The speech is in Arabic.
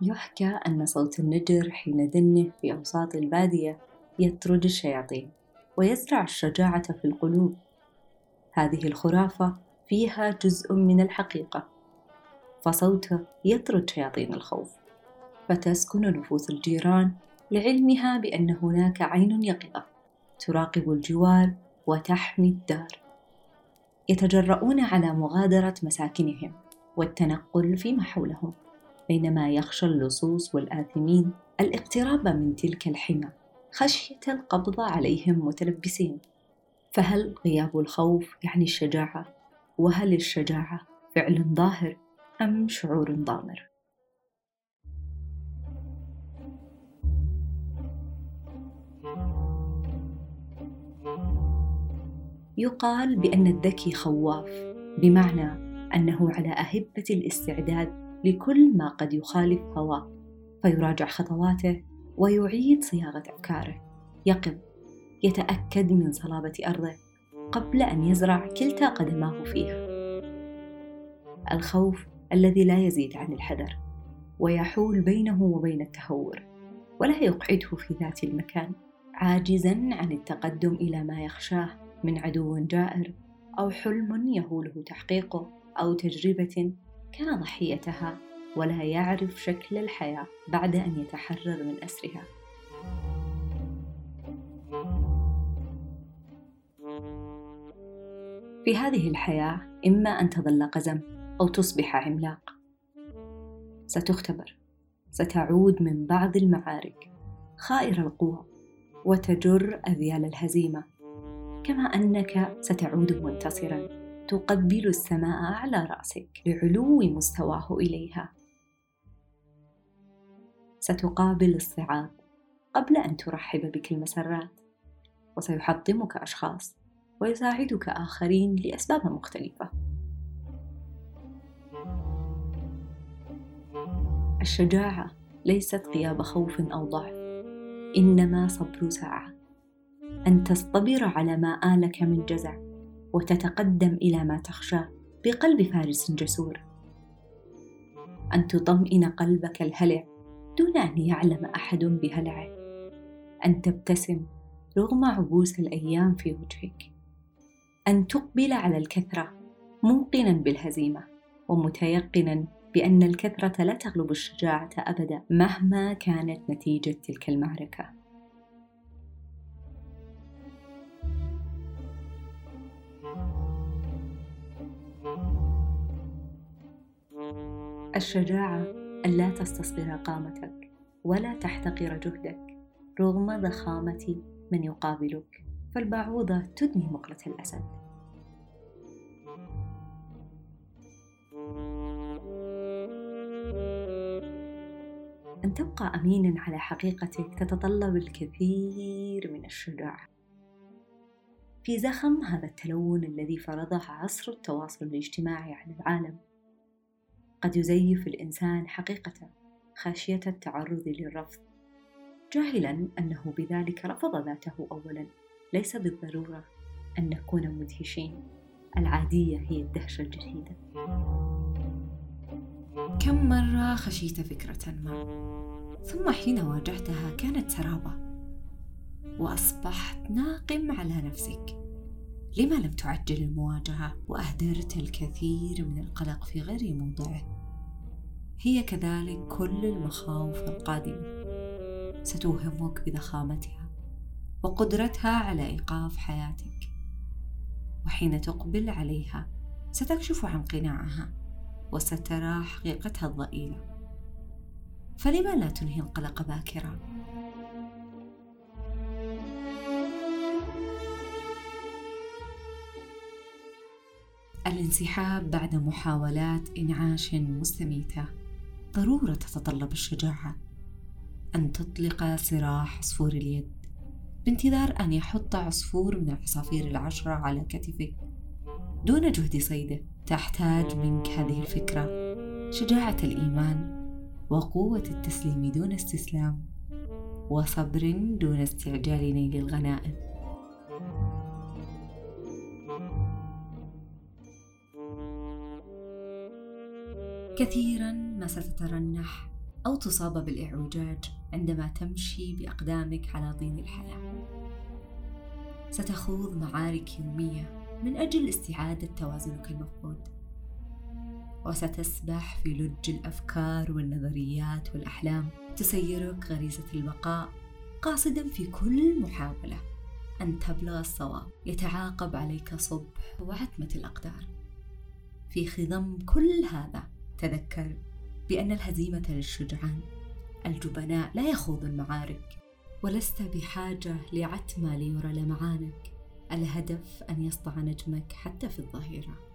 يحكى أن صوت النجر حين دنه في أوساط البادية يطرد الشياطين ويزرع الشجاعة في القلوب. هذه الخرافة فيها جزء من الحقيقة فصوته يطرد شياطين الخوف فتسكن نفوس الجيران لعلمها بأن هناك عين يقظة تراقب الجوار وتحمي الدار. يتجرؤون على مغادرة مساكنهم والتنقل فيما حولهم بينما يخشى اللصوص والآثمين الاقتراب من تلك الحمى خشية القبض عليهم متلبسين فهل غياب الخوف يعني الشجاعة؟ وهل الشجاعة فعل ظاهر أم شعور ضامر؟ يقال بأن الذكي خواف بمعنى أنه على أهبة الاستعداد لكل ما قد يخالف هواه فيراجع خطواته ويعيد صياغة أفكاره يقظ يتأكد من صلابة أرضه قبل أن يزرع كلتا قدماه فيها. الخوف الذي لا يزيد عن الحذر ويحول بينه وبين التهور ولا يقعده في ذات المكان عاجزا عن التقدم إلى ما يخشاه من عدو جائر أو حلم يهوله تحقيقه أو تجربة كان ضحيتها ولا يعرف شكل الحياة بعد أن يتحرر من أسرها. في هذه الحياة إما أن تظل قزم أو تصبح عملاق. ستختبر ستعود من بعض المعارك خائر القوى وتجر أذيال الهزيمة. كما أنك ستعود منتصرا. تقبل السماء على رأسك لعلو مستواه إليها. ستقابل الصعاب قبل أن ترحب بك المسرات. وسيحطمك أشخاص ويساعدك آخرين لأسباب مختلفة. الشجاعة ليست غياب خوف أو ضعف إنما صبر ساعة. أن تصطبر على ما آلك من جزع وتتقدم إلى ما تخشاه بقلب فارس جسور. أن تطمئن قلبك الهلع دون أن يعلم أحد بهلعه. أن تبتسم رغم عبوس الأيام في وجهك. أن تقبل على الكثرة موقنا بالهزيمة ومتيقنا بأن الكثرة لا تغلب الشجاعة أبدا مهما كانت نتيجة تلك المعركة. الشجاعة ألا تستصغر قامتك ولا تحتقر جهدك رغم ضخامة من يقابلك فالبعوضة تدمي مقلة الأسد. أن تبقى أمينا على حقيقتك تتطلب الكثير من الشجاعة. في زخم هذا التلون الذي فرضه عصر التواصل الاجتماعي على العالم. قد يزيف الإنسان حقيقته خشية التعرض للرفض. جاهلا أنه بذلك رفض ذاته أولا ليس بالضرورة أن نكون مدهشين. العادية هي الدهشة الجديدة كم مرة خشيت فكرة ما ثم حين واجهتها كانت سرابة وأصبحت ناقم على نفسك. لما لم تعجل المواجهة وأهدرت الكثير من القلق في غير موضعه. هي كذلك كل المخاوف القادمة. ستوهمك بضخامتها وقدرتها على إيقاف حياتك. وحين تقبل عليها ستكشف عن قناعها وسترى حقيقتها الضئيلة. فلما لا تنهي القلق باكرا؟ الانسحاب بعد محاولات إنعاش مستميتة. ضرورة تتطلب الشجاعة. أن تطلق سراح عصفور اليد. بانتظار أن يحط عصفور من العصافير العشرة على كتفك دون جهد صيده تحتاج منك هذه الفكرة. شجاعة الإيمان وقوة التسليم دون استسلام. وصبر دون استعجال نيل الغنائم. كثيرا ما ستترنح أو تصاب بالإعوجاج عندما تمشي بأقدامك على طين الحياة. ستخوض معارك يومية من أجل استعادة توازنك المفقود. وستسبح في لج الأفكار والنظريات والأحلام. تسيرك غريزة البقاء قاصدا في كل محاولة أن تبلغ الصواب. يتعاقب عليك صبح وعتمة الأقدار. في خضم كل هذا تذكر بأن الهزيمة للشجعان الجبناء لا يخوض المعارك ولست بحاجة لعتمة ليرى لمعانك. الهدف أن يسطع نجمك حتى في الظهيرة.